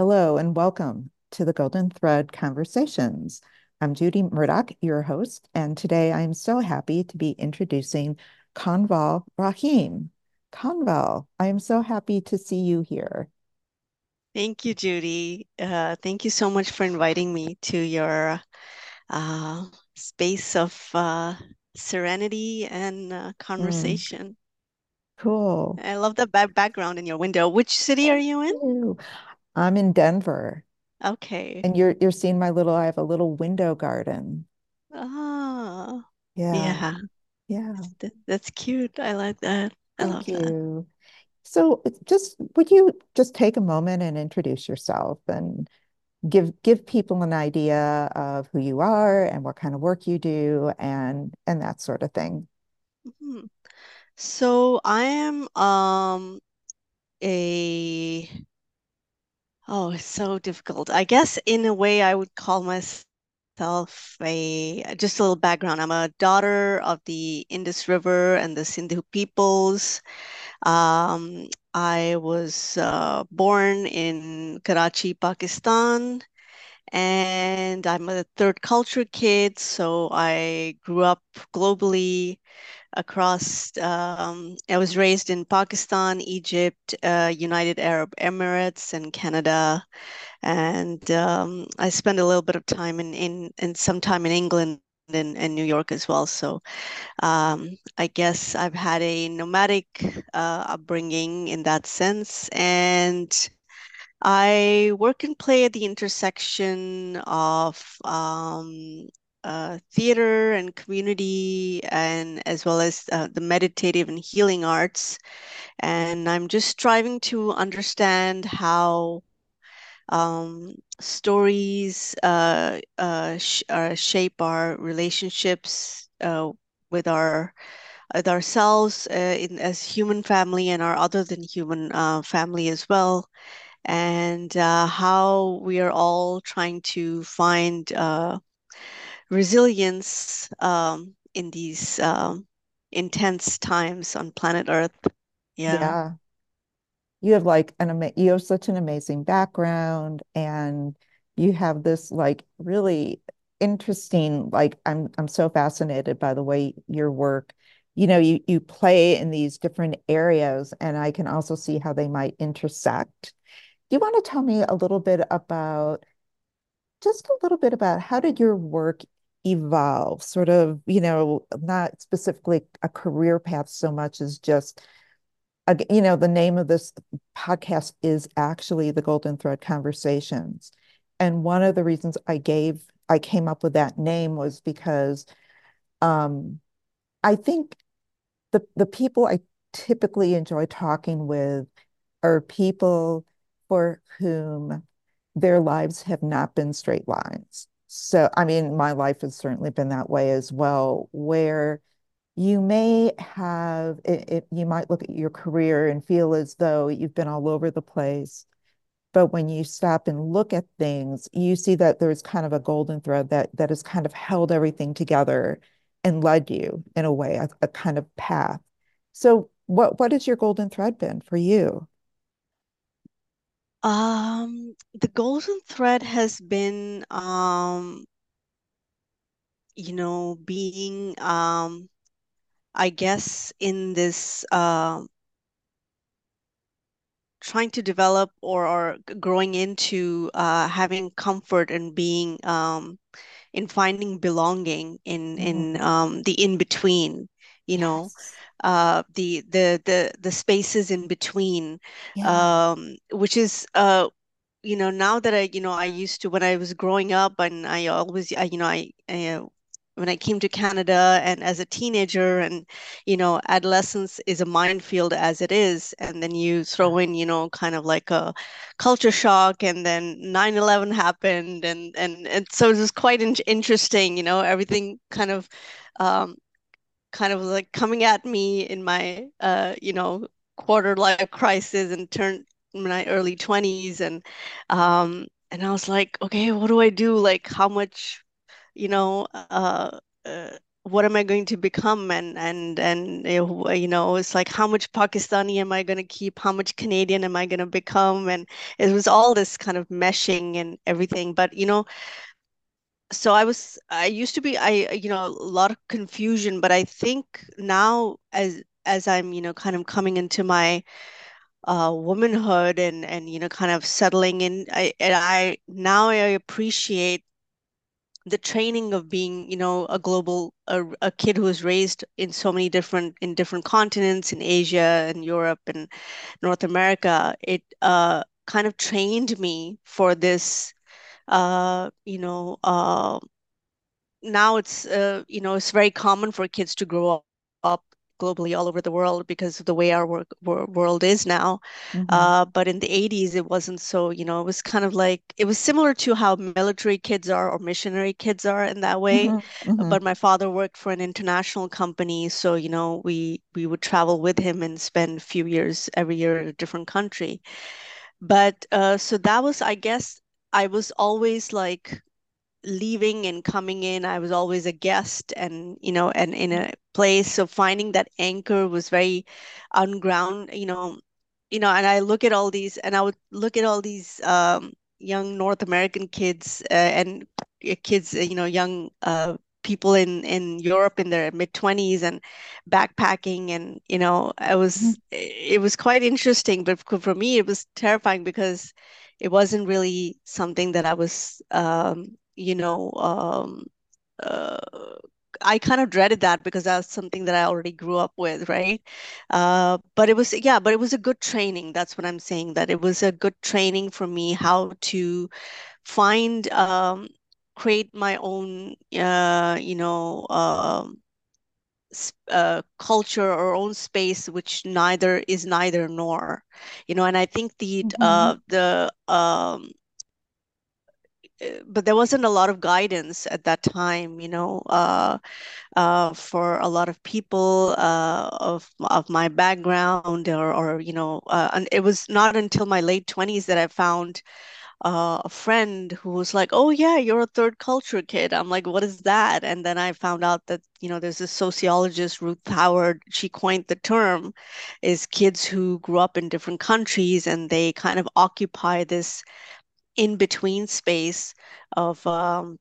Hello and welcome to the Golden Thread Conversations. I'm Judy Murdoch, your host, and today I am so happy to be introducing Kanwal Rahim. Kanwal, I am so happy to see you here. Thank you, Judy. Uh, thank you so much for inviting me to your uh, space of uh, serenity and uh, Mm, conversation. cool. I love the back background in your window. Which city are you in? You. I'm in Denver, Okay. and you're you're seeing my little, I have a little window garden. Oh, Yeah, yeah. yeah. Th- That's cute. I like that. I Thank love that. So just would you just take a moment and introduce yourself and give give people an idea of who you are and what kind of work you do and and that sort of thing. Mhm. So I am um a Oh, it's so difficult. I guess in a way I would call myself a just a little background. I'm a daughter of the Indus River and the Sindhu peoples. Um, I was uh, born in Karachi, Pakistan, and I'm a third culture kid, so I grew up globally across. Um, I was raised in Pakistan, Egypt, uh, United Arab Emirates, and Canada and um, I spent a little bit of time in in and some time in England and, and New York as well. So um, I guess I've had a nomadic uh, upbringing in that sense, and I work and play at the intersection of um, uh, theater and community, and as well as uh, the meditative and healing arts. And I'm just striving to understand how um, stories uh, uh, sh uh, shape our relationships uh, with our with ourselves in as human family and our other than human uh, family as well, and uh, how we are all trying to find uh, resilience um, in these um, intense times on planet Earth. Yeah. Yeah. You have like an ama you have such an amazing background and you have this like really interesting like I'm I'm so fascinated by the way your work you know you you play in these different areas and I can also see how they might intersect. Do you want to tell me a little bit about just a little bit about how did your work evolve? Sort of, you know, not specifically a career path so much as just, you know, the name of this podcast is actually the Golden Thread Conversations. And one of the reasons I gave, I came up with that name was because um, I think the the people I typically enjoy talking with are people for whom their lives have not been straight lines. So, I mean, my life has certainly been that way as well, where you may have, it, it, you might look at your career and feel as though you've been all over the place. But when you stop and look at things, you see that there's kind of a golden thread that that has kind of held everything together and led you in a way, a, a kind of path. So what what has your golden thread been for you? Um, the golden thread has been um you know, being, um, I guess, in this uh, trying to develop or, or growing into uh, having comfort and being um, in finding belonging in in Mm, um, the in between, you know, yes. Uh, the the the the spaces in between, Yeah. um, which is uh, you know, now that I, you know, I used to when I was growing up and I always, I, you know, I, I uh, when I came to Canada and as a teenager and, you know, adolescence is a minefield as it is. And then you throw in, you know, kind of like a culture shock and then 9/11 happened and, and, and so it was quite in interesting, you know, everything kind of, um, kind of like coming at me in my, uh, you know, quarter life crisis and turned in my early 20s and um and I was like, okay, what do I do? Like how much, you know, uh, uh what am I going to become? And and and you know, it's like how much Pakistani am I going to keep? How much Canadian am I going to become? And it was all this kind of meshing and everything. But you know, so I was I used to be I you know a lot of confusion, but I think now as as I'm you know kind of coming into my uh womanhood and and you know kind of settling in I and I now I appreciate the training of being, you know, a global a, a kid who was raised in so many different in different continents, in Asia and Europe and North America, it uh kind of trained me for this you know, uh now it's uh, you know, it's very common for kids to grow up, globally all over the world because of the way our work, wor world is now. hmm Uh, but in the 80s, it wasn't so, you know, it was kind of like it was similar to how military kids are or missionary kids are in that way. hmm hmm But my father worked for an international company, so you know, we we would travel with him and spend a few years every year in a different country. But uh, so that was, I guess, I was always like leaving and coming in, I was always a guest and, you know, and in a place. So finding that anchor was very unground, you know, you know, and I look at all these and I would look at all these um, young North American kids uh, and uh, kids, you know, young uh, people in in Europe in their mid 20s and backpacking and, you know, I was it was quite interesting, but for me it was terrifying because it wasn't really something that I was um, you know, um, uh, I kind of dreaded that because that's something that I already grew up with, right? Uh, but it was, yeah, but it was a good training. That's what I'm saying, that it was a good training for me how to find, um, create my own, uh, you know, um, uh, culture or own space, which neither is neither nor, you know, and I think the, hmm uh, the, um, uh, but there wasn't a lot of guidance at that time, you know, uh, uh, for a lot of people uh, of of my background, or or you know, uh, and it was not until my late 20s that I found uh, a friend who was like, "Oh yeah, you're a third culture kid." I'm like, "What is that?" And then I found out that you know, there's a sociologist, Ruth Howard. She coined the term, is kids who grew up in different countries and they kind of occupy this in between space of um,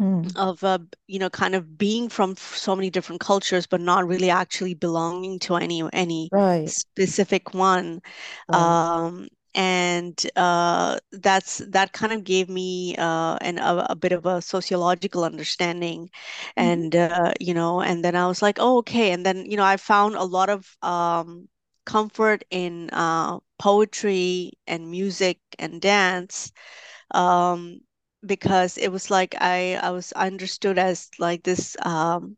mm of uh, you know kind of being from so many different cultures but not really actually belonging to any any Right, specific one right. um, and uh, that's that kind of gave me uh, an, a, a bit of a sociological understanding. Hmm and uh, you know and then I was like oh okay. And then you know I found a lot of um, comfort in uh, poetry and music and dance um, because it was like I I was understood as like this um,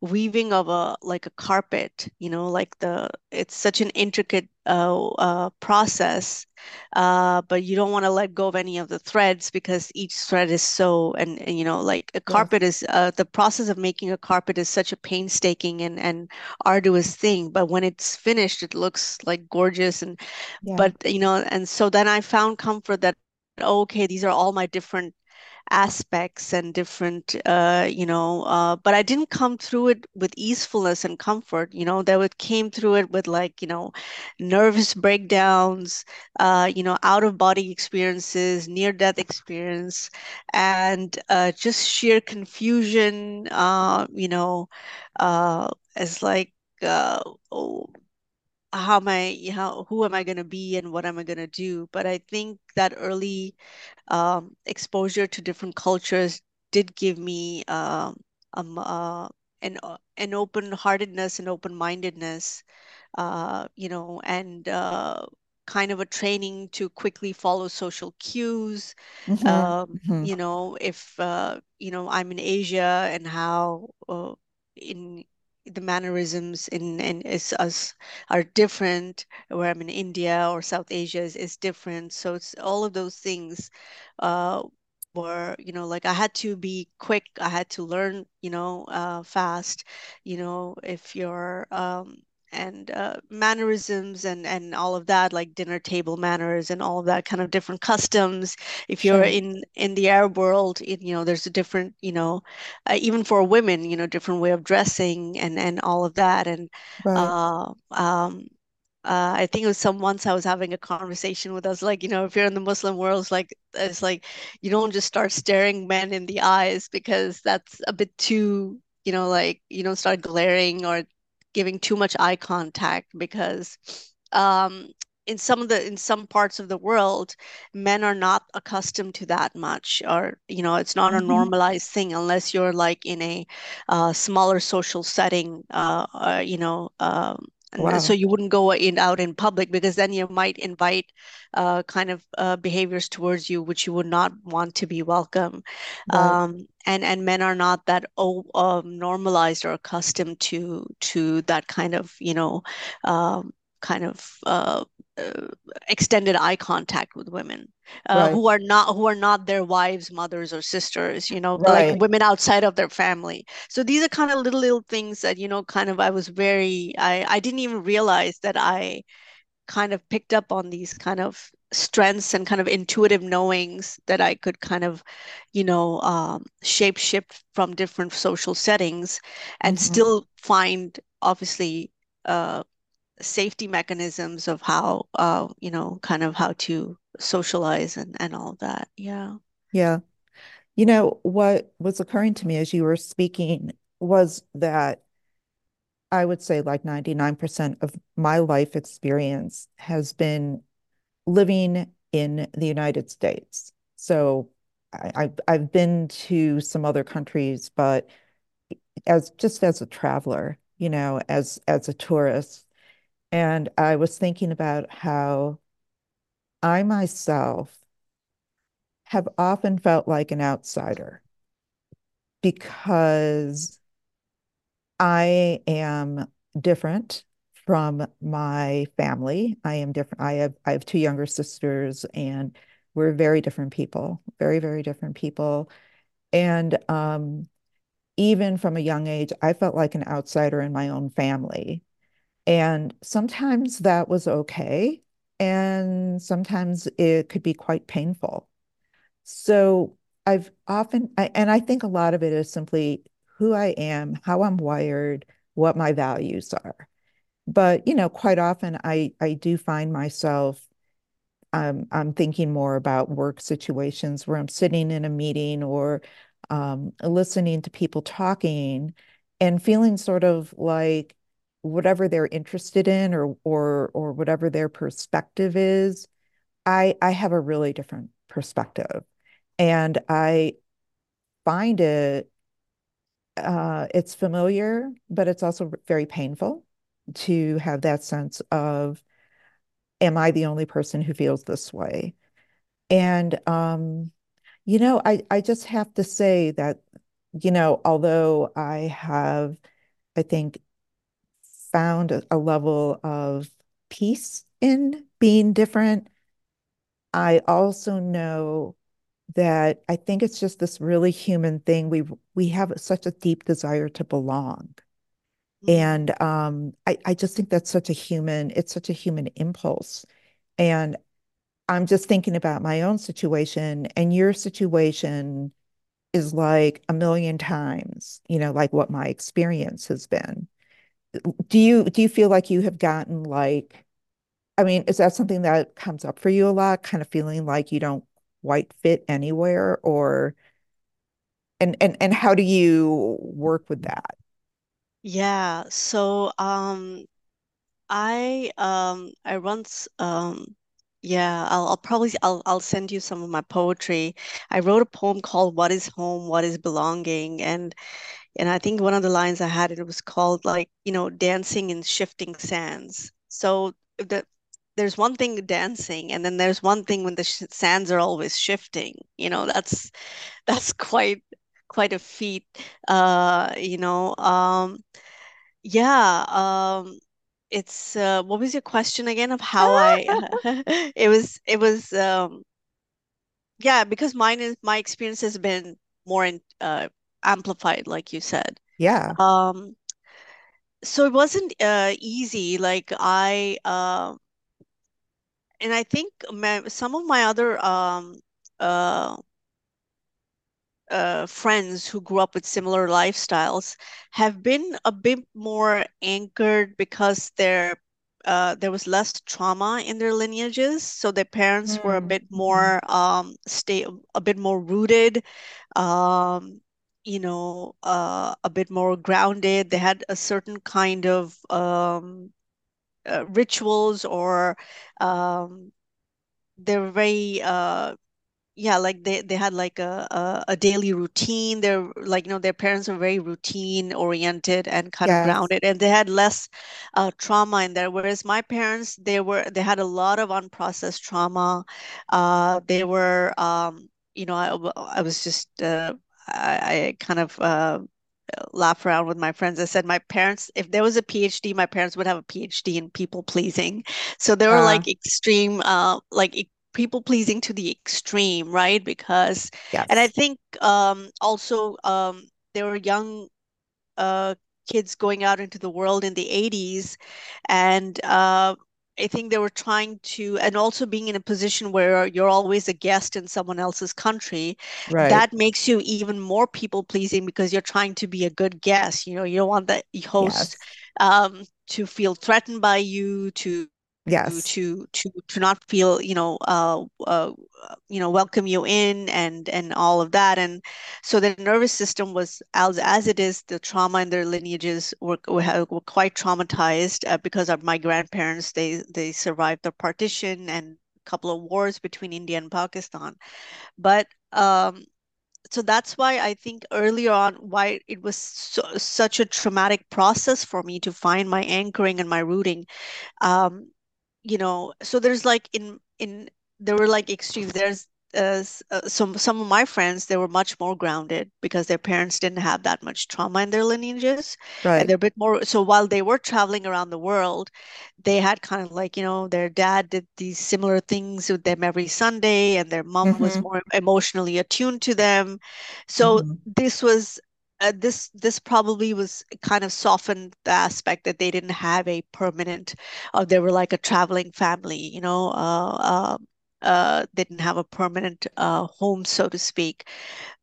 weaving of a like a carpet, you know, like the it's such an intricate uh, uh, process, uh, but you don't want to let go of any of the threads because each thread is so and, and you know like a carpet Yes. is uh, the process of making a carpet is such a painstaking and and arduous thing, but when it's finished, it looks like gorgeous and Yeah. but you know and so then I found comfort that okay, these are all my different aspects and different, uh, you know, uh, but I didn't come through it with easefulness and comfort, you know, that would came through it with like, you know, nervous breakdowns, uh, you know, out of body experiences, near death experience, and uh, just sheer confusion, uh, you know, uh, as like, uh, oh, how am I, how, who am I going to be and what am I going to do? But I think that early um, exposure to different cultures did give me um, um, uh, an uh, an open-heartedness and open-mindedness, uh, you know, and uh, kind of a training to quickly follow social cues. hmm Um, hmm you know, if uh, you know I'm in Asia and how uh, in the mannerisms in in is us are different where I'm in India or South Asia is, is different. So it's all of those things uh, were, you know, like I had to be quick. I had to learn, you know, uh, fast. You know, if you're um, and uh, mannerisms and and all of that, like dinner table manners and all of that kind of different customs. If you're Sure. in in the Arab world, it, you know, there's a different, you know, uh, even for women, you know, different way of dressing and and all of that. And Right. uh, um, uh, I think it was some once I was having a conversation with us, like, you know, if you're in the Muslim world, it's like it's like you don't just start staring men in the eyes because that's a bit too, you know, like you don't start glaring or giving too much eye contact because um in some of the in some parts of the world, men are not accustomed to that much, or you know, it's not a hmm normalized thing unless you're like in a uh, smaller social setting, uh, uh, you know, um, and so you wouldn't go in out in public because then you might invite uh, kind of uh, behaviors towards you which you would not want to be welcome. Right. Um, and and men are not that oh, um, normalized or accustomed to to that kind of you know um, kind of uh, uh, extended eye contact with women uh, Right. who are not who are not their wives, mothers, or sisters. You know, like women outside of their family. So these are kind of little little things that you know, kind of I was very I I didn't even realize that I kind of picked up on these kind of strengths and kind of intuitive knowings that I could kind of, you know, um, shape shift from different social settings and hmm still find obviously uh, safety mechanisms of how, uh, you know, kind of how to socialize and, and all of that. Yeah. Yeah. You know, what was occurring to me as you were speaking was that I would say like 99% of my life experience has been living in the United States. So I, I've I've been to some other countries, but as just as a traveler, you know, as as a tourist. And I was thinking about how I myself have often felt like an outsider because I am different from my family. I am different. I have I have two younger sisters and we're very different people, very, very different people. And um, even from a young age, I felt like an outsider in my own family. And sometimes that was okay. And sometimes it could be quite painful. So I've often, I, and I think a lot of it is simply who I am, how I'm wired, what my values are. But, you know, quite often I, I do find myself, um, I'm thinking more about work situations where I'm sitting in a meeting or um, listening to people talking and feeling sort of like whatever they're interested in or or or whatever their perspective is, I I have a really different perspective. And I find it uh, it's familiar, but it's also very painful to have that sense of, am I the only person who feels this way? And um, you know, I I just have to say that, you know, although I have, I think, found a, a level of peace in being different, I also know that I think it's just this really human thing. We we have such a deep desire to belong. Mm. And um, I, I just think that's such a human, it's such a human impulse. And I'm just thinking about my own situation, and your situation is like a million times, you know, like what my experience has been. Do you do you feel like you have gotten like, I mean, is that something that comes up for you a lot, kind of feeling like you don't quite fit anywhere, or and and and how do you work with that? Yeah. So, um, I um I once um yeah I'll I'll probably I'll I'll send you some of my poetry. I wrote a poem called What is Home, What is Belonging and and I think one of the lines I had it was called like you know dancing in shifting sands. So the there's one thing dancing and then there's one thing when the sh sands are always shifting. You know that's that's quite quite a feat. Uh you know um yeah, um, it's uh, what was your question again of how I it was it was um yeah, because mine is my experience has been more in uh amplified, like you said. Yeah. Um, so it wasn't uh, easy. Like I, uh, and I think my, some of my other um, uh, uh, friends who grew up with similar lifestyles have been a bit more anchored because there uh, there was less trauma in their lineages, so their parents were a Mm, bit more um, stay a bit more rooted, um, you know, uh, a bit more grounded. They had a certain kind of um, uh, rituals or um, they were very uh, yeah, like they they had like a, a a daily routine. They're like, you know, their parents were very routine oriented and kind of grounded, and they had less uh, trauma in there. Whereas my parents, they were they had a lot of unprocessed trauma. Uh, they were, um, you know, I, I was just uh, I, I kind of uh, laugh around with my friends. I said my parents, if there was a PhD, my parents would have a PhD in people pleasing. So they were uh, like extreme, uh, like people pleasing to the extreme, right? Because, and I think um, also um, they were young uh, kids going out into the world in the 80s. And uh, I think they were trying to, and also being in a position where you're always a guest in someone else's country, right. that makes you even more people pleasing because you're trying to be a good guest. You know, you don't want the host Yes, um, to feel threatened by you, to yes, to to to not feel you know uh, uh you know welcome you in and and all of that. And so the nervous system was as as it is the trauma in their lineages were were, were quite traumatized uh, because of my grandparents. They they survived the partition and a couple of wars between India and Pakistan. But um so that's why I think earlier on why it was so, such a traumatic process for me to find my anchoring and my rooting. Um you know, so there's like in in there were like extreme. There's uh, uh, some some of my friends they were much more grounded because their parents didn't have that much trauma in their lineages, and right. they're a bit more. So while they were traveling around the world, they had kind of like you know their dad did these similar things with them every Sunday, and their mom was hmm more emotionally attuned to them. So hmm this was uh, this this probably was kind of softened the aspect that they didn't have a permanent or they were like a traveling family, you know, uh, uh, uh, they didn't have a permanent uh, home, so to speak.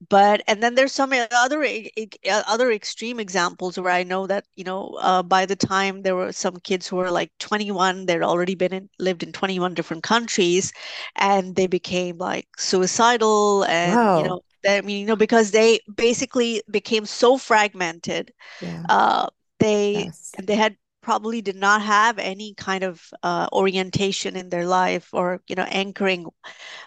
But and then there's some other e- other extreme examples where I know that, you know, uh, by the time there were some kids who were like 21, they'd already been in, lived in 21 different countries, and they became like suicidal and, you Wow. know, I mean, you know, because they basically became so fragmented Yeah. uh, they Yes. and they had probably did not have any kind of uh, orientation in their life or you know anchoring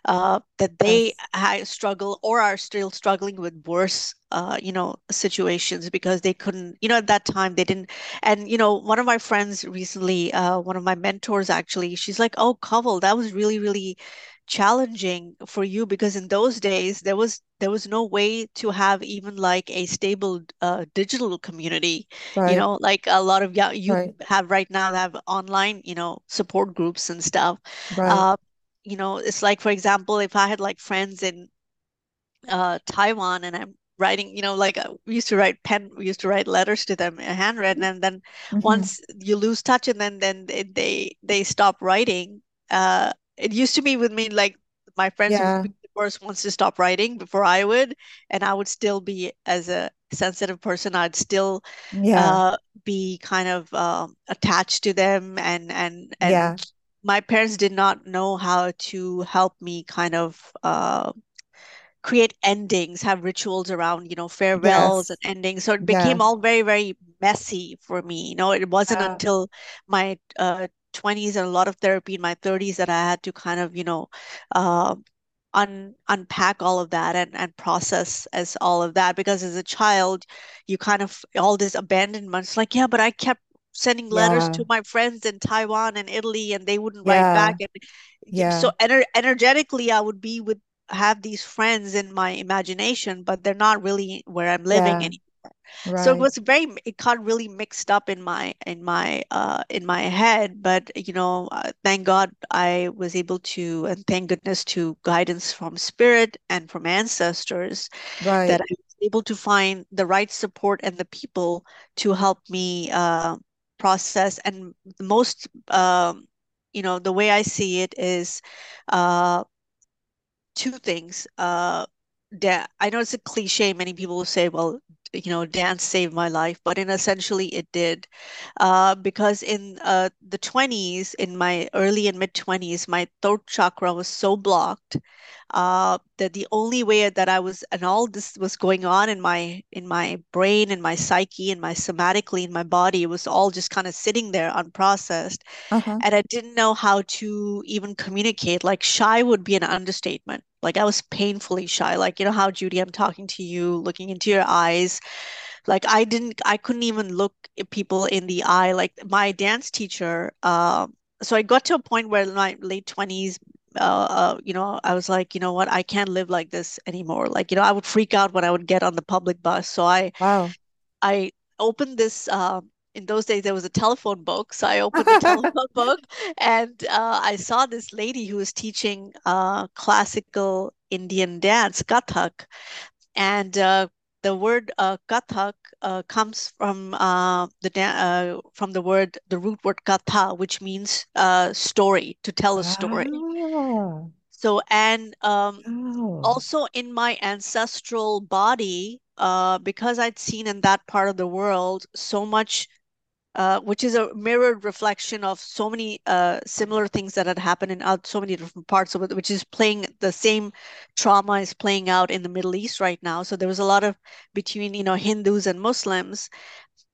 uh, that they Yes. struggle or are still struggling with worse uh, you know situations because they couldn't you know at that time they didn't and you know one of my friends recently uh, one of my mentors actually she's like oh Kanwal that was really really challenging for you because in those days there was there was no way to have even like a stable uh, digital community you know like a lot of young youth Right. have right now have online you know support groups and stuff Right. uh, you know, it's like, for example, if I had like friends in uh, Taiwan and I'm writing, you know, like uh, we used to write pen, we used to write letters to them uh, handwritten, and then hmm once you lose touch and then then they they, they stop writing. Uh, it used to be with me like my friends would be the first ones to stop writing before I would, and I would still be as a sensitive person, I'd still Yeah. uh, be kind of um, attached to them and and and Yeah. my parents did not know how to help me kind of uh, create endings, have rituals around, you know, farewells and endings. So it became Yes. all very, very messy for me. You know, it wasn't Yeah. until my uh, 20s and a lot of therapy in my 30s that I had to kind of, you know, uh, un unpack all of that and and process as all of that because as a child you kind of all this abandonment it's like yeah but I kept sending letters Yeah. to my friends in Taiwan and Italy and they wouldn't write back And Yeah. so Yeah. ener energetically I would be with have these friends in my imagination but they're not really where I'm living Yeah. anymore so it was very it got really mixed up in my in my uh in my head but you know uh, thank God I was able to and thank goodness to guidance from spirit and from ancestors that I was able to find the right support and the people to help me uh, process. And the most, um, you know, the way I see it is uh, two things. Uh, I know it's a cliche. Many people will say, well, you know, dance saved my life, but in essentially it did. Uh, because in uh, the 20s, in my early and mid 20s, my throat chakra was so blocked uh, that the only way that I was, and all this was going on in my in my brain, in my psyche, in my somatically, in my body, it was all just kind of sitting there unprocessed Uh-huh. and I didn't know how to even communicate. Like shy would be an understatement. Like I was painfully shy. Like, you know how Judy, I'm talking to you, looking into your eyes. Like I didn't, I couldn't even look people in the eye. Like my dance teacher, um, so I got to a point where in my late 20s, uh, uh, you know, I was like, you know what, I can't live like this anymore. Like, you know, I would freak out when I would get on the public bus. So I Wow. I opened this um, in those days there was a telephone book so i opened the telephone book and uh, i saw this lady who was teaching uh, classical indian dance kathak and uh, the word uh, kathak uh, comes from uh, the uh, from the word the root word katha which means uh, story to tell a story. Ah, so and um, oh, also in my ancestral body, uh, because I'd seen in that part of the world so much, uh, which is a mirrored reflection of so many uh, similar things that had happened in so many different parts of it, which is playing the same trauma is playing out in the Middle East right now. So there was a lot of between, you know, Hindus and Muslims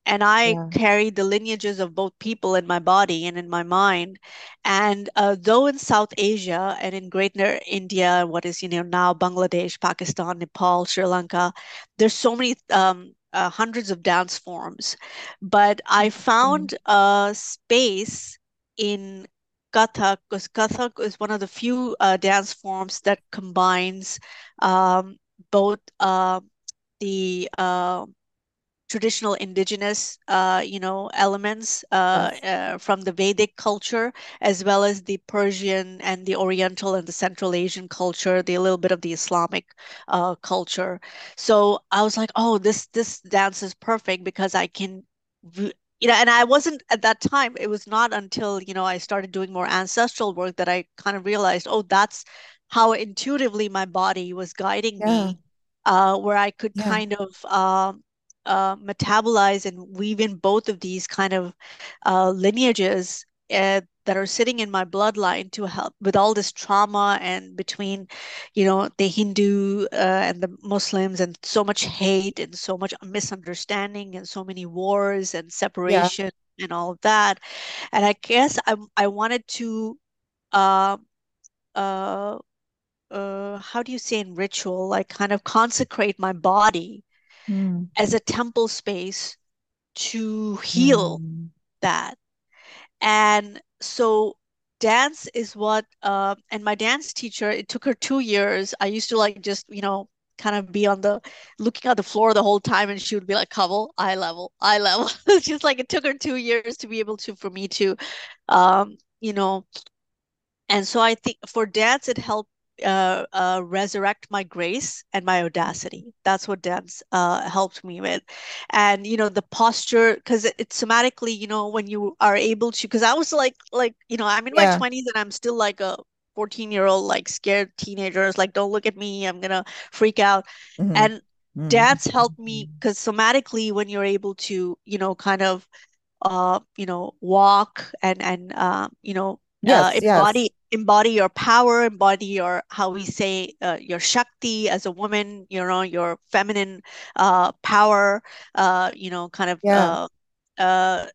and I yeah. carry the lineages of both people in my body and in my mind. And uh, though in South Asia and in Greater India, what is you know now Bangladesh, Pakistan, Nepal, Sri Lanka, there's so many um, uh, hundreds of dance forms, but I Interesting. found a space in Kathak because Kathak is one of the few uh, dance forms that combines um, both uh, the uh, traditional indigenous uh, you know elements uh, Yes. uh, from the Vedic culture as well as the Persian and the Oriental and the Central Asian culture, the a little bit of the Islamic uh, culture. So I was like, oh, this this dance is perfect because I can you know, and I wasn't at that time. It was not until, you know, I started doing more ancestral work that I kind of realized, oh, that's how intuitively my body was guiding Yeah. me uh, where I could Yeah. kind of um, uh, metabolize and weave in both of these kind of uh, lineages uh, that are sitting in my bloodline to help with all this trauma and between, you know, the Hindu uh, and the Muslims and so much hate and so much misunderstanding and so many wars and Yeah. separation and all of that. And I guess I I wanted to uh, uh, uh, how do you say in ritual, like kind of consecrate my body Mm. as a temple space to heal Mm. that. And so dance is what, uh, and my dance teacher, it took her two years. I used to like just, you know, kind of be on the looking at the floor the whole time and she would be like Kanwal eye level eye level it's just like it took her two years to be able to for me to um you know and so I think for dance, it helped uh, uh, resurrect my grace and my audacity. That's what dance uh, helped me with. And, you know, the posture, because it, it's somatically, you know, when you are able to, because I was like, like, you know, I'm in my 20s and I'm still like a 14 year old, like scared teenagers, like, don't look at me, I'm gonna freak out. hmm And hmm dance helped me because somatically, when you're able to, you know, kind of uh, you know, walk and and uh, you know, uh, Yes. Yes. Embody your power, embody your how we say uh, your Shakti as a woman, you know, your feminine uh, power, uh, you know, kind of Yeah. uh, uh,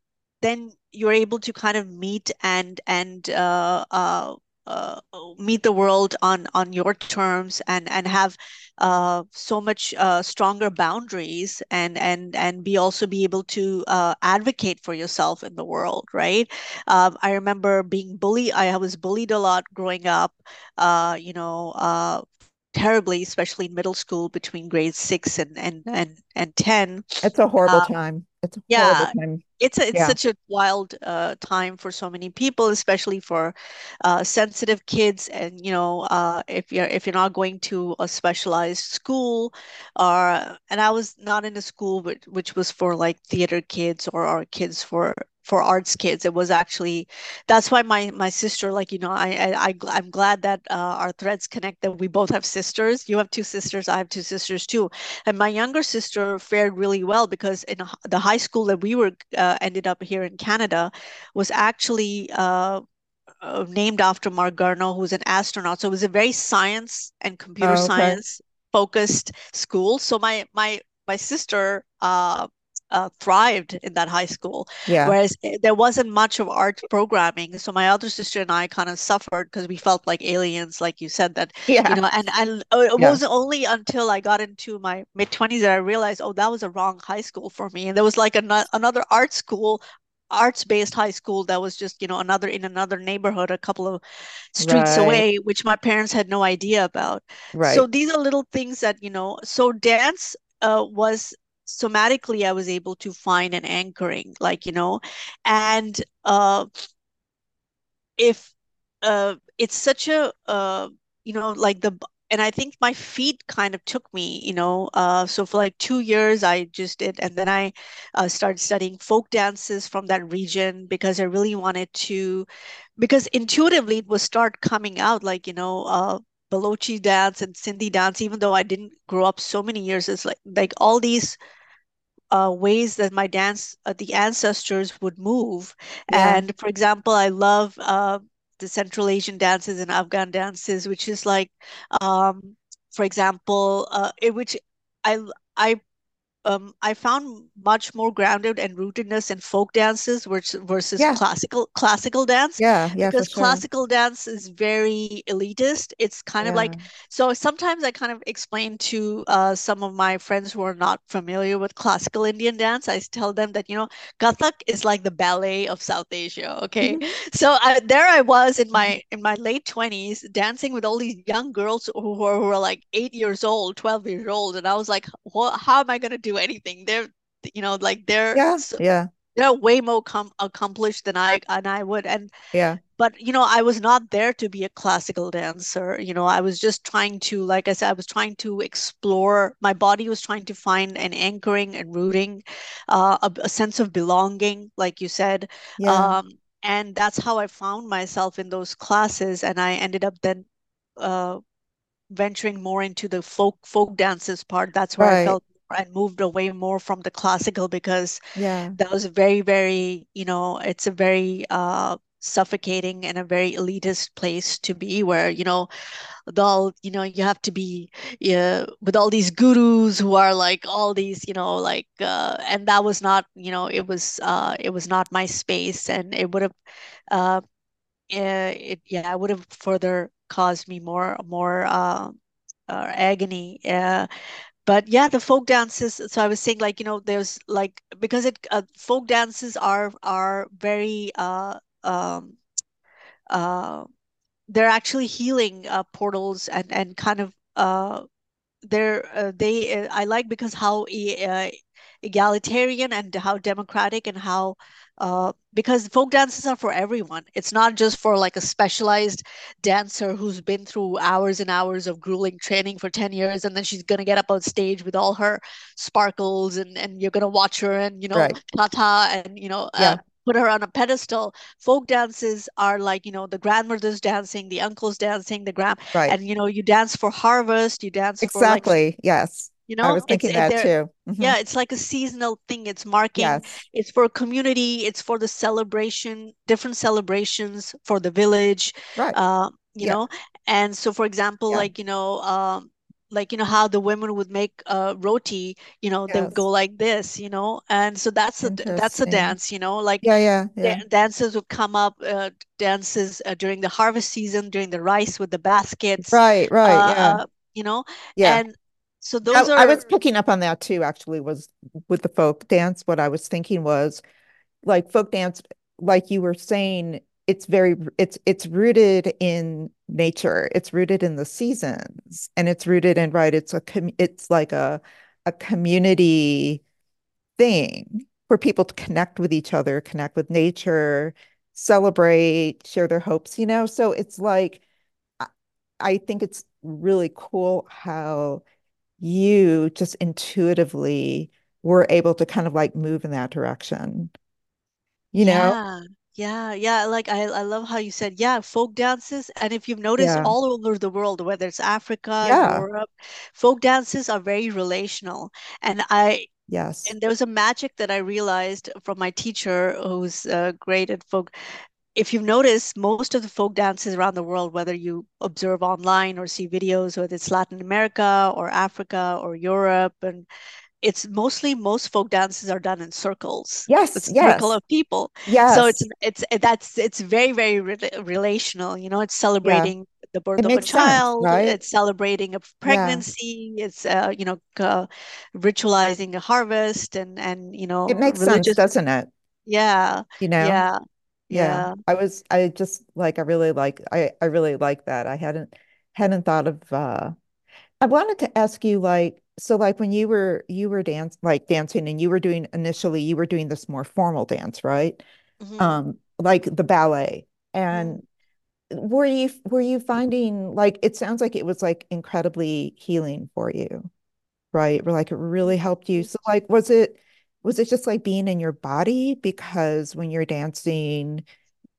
then you're able to kind of meet and and uh, uh, uh, meet the world on on your terms and and have uh, so much uh, stronger boundaries and and and be also be able to uh, advocate for yourself in the world, right? Um, I remember being bullied. I was bullied a lot growing up. Uh, you know, uh, terribly, especially in middle school between grades six and and and and 10. It's a horrible Uh, time. It's a horrible yeah, time. it's a, it's Yeah. such a wild uh, time for so many people, especially for uh, sensitive kids. And you know, uh, if you're if you're not going to a specialized school, or and I was not in a school which which was for like theater kids or or kids for for arts kids. It was actually that's why my my sister, like you know, I I, I I'm glad that uh, our threads connect. That we both have sisters. You have two sisters. I have two sisters too and my younger sister fared really well because in the high school that we were uh, ended up here in Canada was actually uh, uh, named after Marc Garneau, who's an astronaut. So it was a very science and computer Oh, okay. science focused school. So my my my sister uh, uh, thrived in that high school, Yeah. whereas eh, there wasn't much of art programming. So my other sister and I kind of suffered because we felt like aliens, like you said, that you know, and and uh, it Yeah. wasn't only until I got into my mid 20s that I realized, oh, that was a wrong high school for me. And there was like ano another art school, arts-based high school that was just, you know, another in another neighborhood, a couple of streets Right. away, which my parents had no idea about. right So these are little things that, you know, so dance uh, was somatically I was able to find an anchoring, like, you know, and uh if uh it's such a uh you know like the and I think my feet kind of took me you know uh so for like two years I just did and then I uh, started studying folk dances from that region because I really wanted to because intuitively it would start coming out like you know uh Balochi dance and Sindhi dance even though I didn't grow up so many years it's like like all these uh, ways that my dance, uh, the ancestors would move. Yeah. And for example, I love uh, the Central Asian dances and Afghan dances, which is like, um, for example, uh, it, which I I um, I found much more grounded and rootedness in folk dances versus, versus Yeah. classical classical dance Yeah. Yeah, because sure. classical dance is very elitist. It's kind of like so sometimes I kind of explain to uh, some of my friends who are not familiar with classical Indian dance. I tell them that you know Kathak is like the ballet of South Asia. Okay, Mhm. so I, there I was in my in my late 20s dancing with all these young girls who were, who like eight years old, 12 years old, and I was like, what, how am I going to do anything? They're, you know, like they're Yeah. so, Yeah. they're way more com accomplished than I and I would. And Yeah. but you know, I was not there to be a classical dancer. You know, I was just trying to, like I said, I was trying to explore. My body was trying to find an anchoring and rooting, uh, a, a sense of belonging, like you said. Yeah. Um, and that's how I found myself in those classes. And I ended up then uh, venturing more into the folk folk dances part. That's where I felt and moved away more from the classical because Yeah. that was very, very, you know, it's a very uh suffocating and a very elitist place to be where, you know, the all, you know, you have to be yeah, with all these gurus who are like all these, you know, like uh and that was not, you know, it was uh it was not my space and it would have uh uh, it yeah, it would have further caused me more more uh, uh agony. Uh but yeah, the folk dances. So I was saying, like, you know, there's like because it uh, folk dances are are very uh um uh they're actually healing uh portals and and kind of uh they're uh, they uh, I like because how uh, egalitarian and how democratic and how uh, because folk dances are for everyone. It's not just for like a specialized dancer who's been through hours and hours of grueling training for 10 years and then she's gonna get up on stage with all her sparkles and and you're gonna watch her and you know Right. tata and you know uh, put her on a pedestal. Folk dances are like, you know, the grandmother's dancing, the uncle's dancing, the grand Right. and you know you dance for harvest you dance for like Exactly. Yes. You I know was it's thinking that too. hmm yeah it's like a seasonal thing it's marking Yes. it's for a community it's for the celebration different celebrations for the village Right. uh, you Yeah. know and so for example Yeah. like you know um like you know how the women would make uh roti you know they would go like this you know and so that's a that's a dance you know like Yeah. Yeah. Yeah. dances would come up uh, dances uh, during the harvest season during the rice with the baskets Right. Right. uh, Yeah. uh you know Yeah. and so those I are I was picking up on that too, actually, was with the folk dance. What I was thinking was like folk dance, like you were saying, it's very it's it's rooted in nature. It's rooted in the seasons and it's rooted in right it's a it's like a a community thing for people to connect with each other, connect with nature, celebrate, share their hopes, you know? So it's like I think it's really cool how you just intuitively were able to kind of like move in that direction, you know? Yeah, yeah, yeah. Like I, I love how you said, yeah, folk dances. And if you've noticed Yeah. all over the world, whether it's Africa, Yeah. Europe, folk dances are very relational. And I, Yes. and there was a magic that I realized from my teacher who's uh, great at folk. If you've noticed, most of the folk dances around the world, whether you observe online or see videos, whether it's Latin America or Africa or Europe, and it's mostly most folk dances are done in circles. Yes. It's a circle of people. So it's Yes. it's that's it's very very re relational. You know, it's Yeah. celebrating the birth It of a sense, child. right? It's celebrating a Yeah. pregnancy. It's uh, you know uh, ritualizing a harvest and and you know It makes sense, religious. doesn't it? Yeah, You know? yeah, Yeah. yeah. I was I just like I really like I I really like that. I hadn't hadn't thought of uh I wanted to ask you like so like when you were you were dance like dancing and you were doing initially you were doing this more formal dance, right? hmm Um like the ballet. hmm And were you were you finding like it sounds like it was like incredibly healing for you, right? Or like it really helped you. So like was it was it just like being in your body because when you're dancing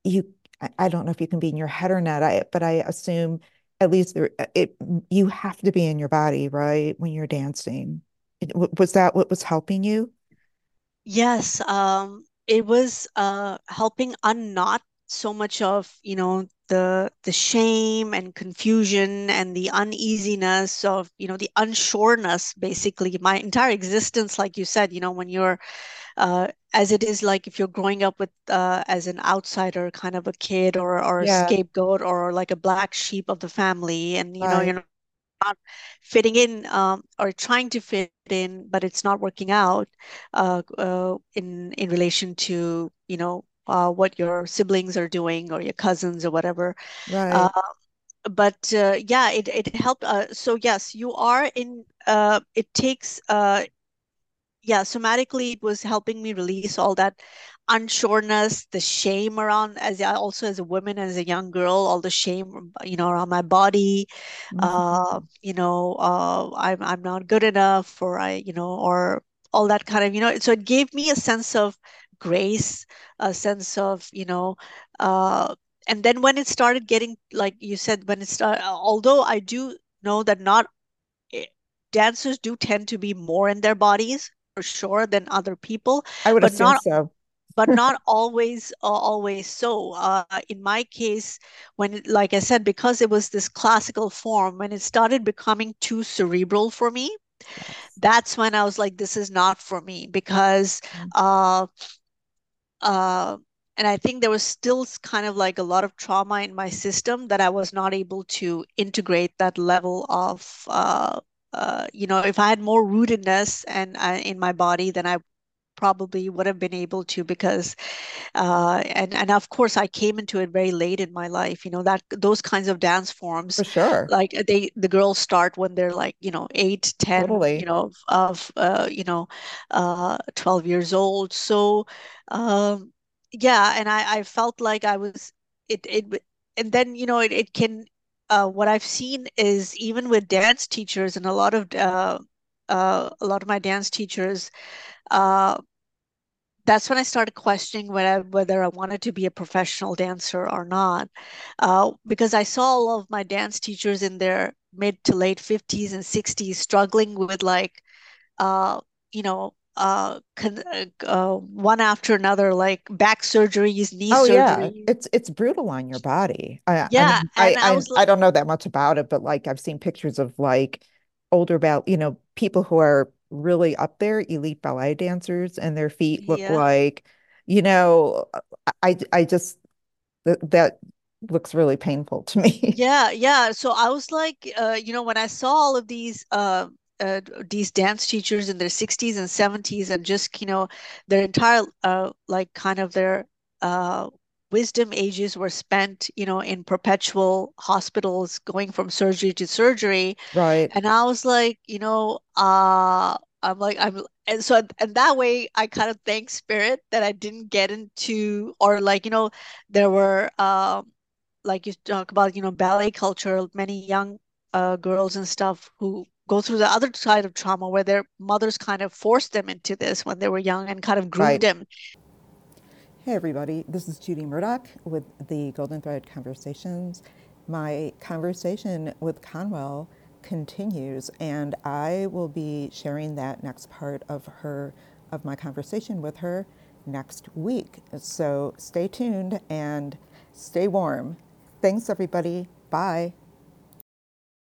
you I, don't know if you can be in your head or not, I but I assume at least there it you have to be in your body, right? When you're dancing. It, was that what was helping you? Yes, um, it was uh, helping unknot so much of, you know, the the shame and confusion and the uneasiness of, you know, the unsureness, basically. My entire existence, like you said, you know, when you're uh, as it is like if you're growing up with uh, as an outsider kind of a kid or or a Yeah, scapegoat or like a black sheep of the family, and you know, you're not fitting in um, or trying to fit in, but it's not working out uh, uh, in in relation to you know uh, what your siblings are doing or your cousins or whatever. Uh, but uh, yeah, it it helped. Uh, so yes, you are in. Uh, it takes uh, yeah, somatically it was helping me release all that unsureness, the shame around as I also as a woman, as a young girl, all the shame, you know, around my body, Mhm. uh, you know, uh, I'm I'm not good enough, or I, you know, or all that kind of, you know, so it gave me a sense of grace, a sense of, you know, uh, and then when it started getting, like you said, when it started, although I do know that not eh, dancers do tend to be more in their bodies for sure than other people, I would but assume not so. but not always uh, always so. Uh, in my case, when like I said, because it was this classical form, when it started becoming too cerebral for me, that's when I was like, this is not for me because Mm. uh, uh, and I think there was still kind of like a lot of trauma in my system that I was not able to integrate that level of, uh, uh, you know, if I had more rootedness and uh, in my body, then I probably would have been able to because uh, and and of course I came into it very late in my life. You know that those kinds of dance forms, For sure. like they the girls start when they're like you know eight, ten, you know of uh, you know uh, 12 years old. So um, yeah, and I I felt like I was it it and then you know it it can uh, what I've seen is even with dance teachers and a lot of uh, uh, a lot of my dance teachers uh, that's when I started questioning whether, whether I wanted to be a professional dancer or not. Uh, because I saw all of my dance teachers in their mid to late 50s and 60s struggling with like, uh, you know, uh, uh, uh, one after another, like back surgeries, knee Oh yeah, surgeries. it's it's brutal on your body. I I Yeah, mean, I and I I was I don't know that much about it, but like I've seen pictures of like older ball, you know, people who are really up there, elite ballet dancers, and their feet look yeah, like, you know, I I just that that looks really painful to me. yeah, yeah. So I was like, uh, you know, when I saw all of these, uh, uh, these dance teachers in their 60s and 70s, and just, you know, their entire, uh, like, kind of their, uh, wisdom ages were spent, you know, in perpetual hospitals going from surgery to surgery. Right. And I was like, you know, uh, I'm like, I'm, and so, and that way I kind of thank spirit that I didn't get into, or like, you know, there were, um, like you talk about, you know, ballet culture, many young uh, girls and stuff who go through the other side of trauma where their mothers kind of forced them into this when they were young and kind of groomed Right. them. Hey, everybody. This is Judy Murdoch with the Golden Thread Conversations. My conversation with Kanwal continues, and I will be sharing that next part of her of my conversation with her next week. So stay tuned and stay warm. Thanks, everybody. Bye.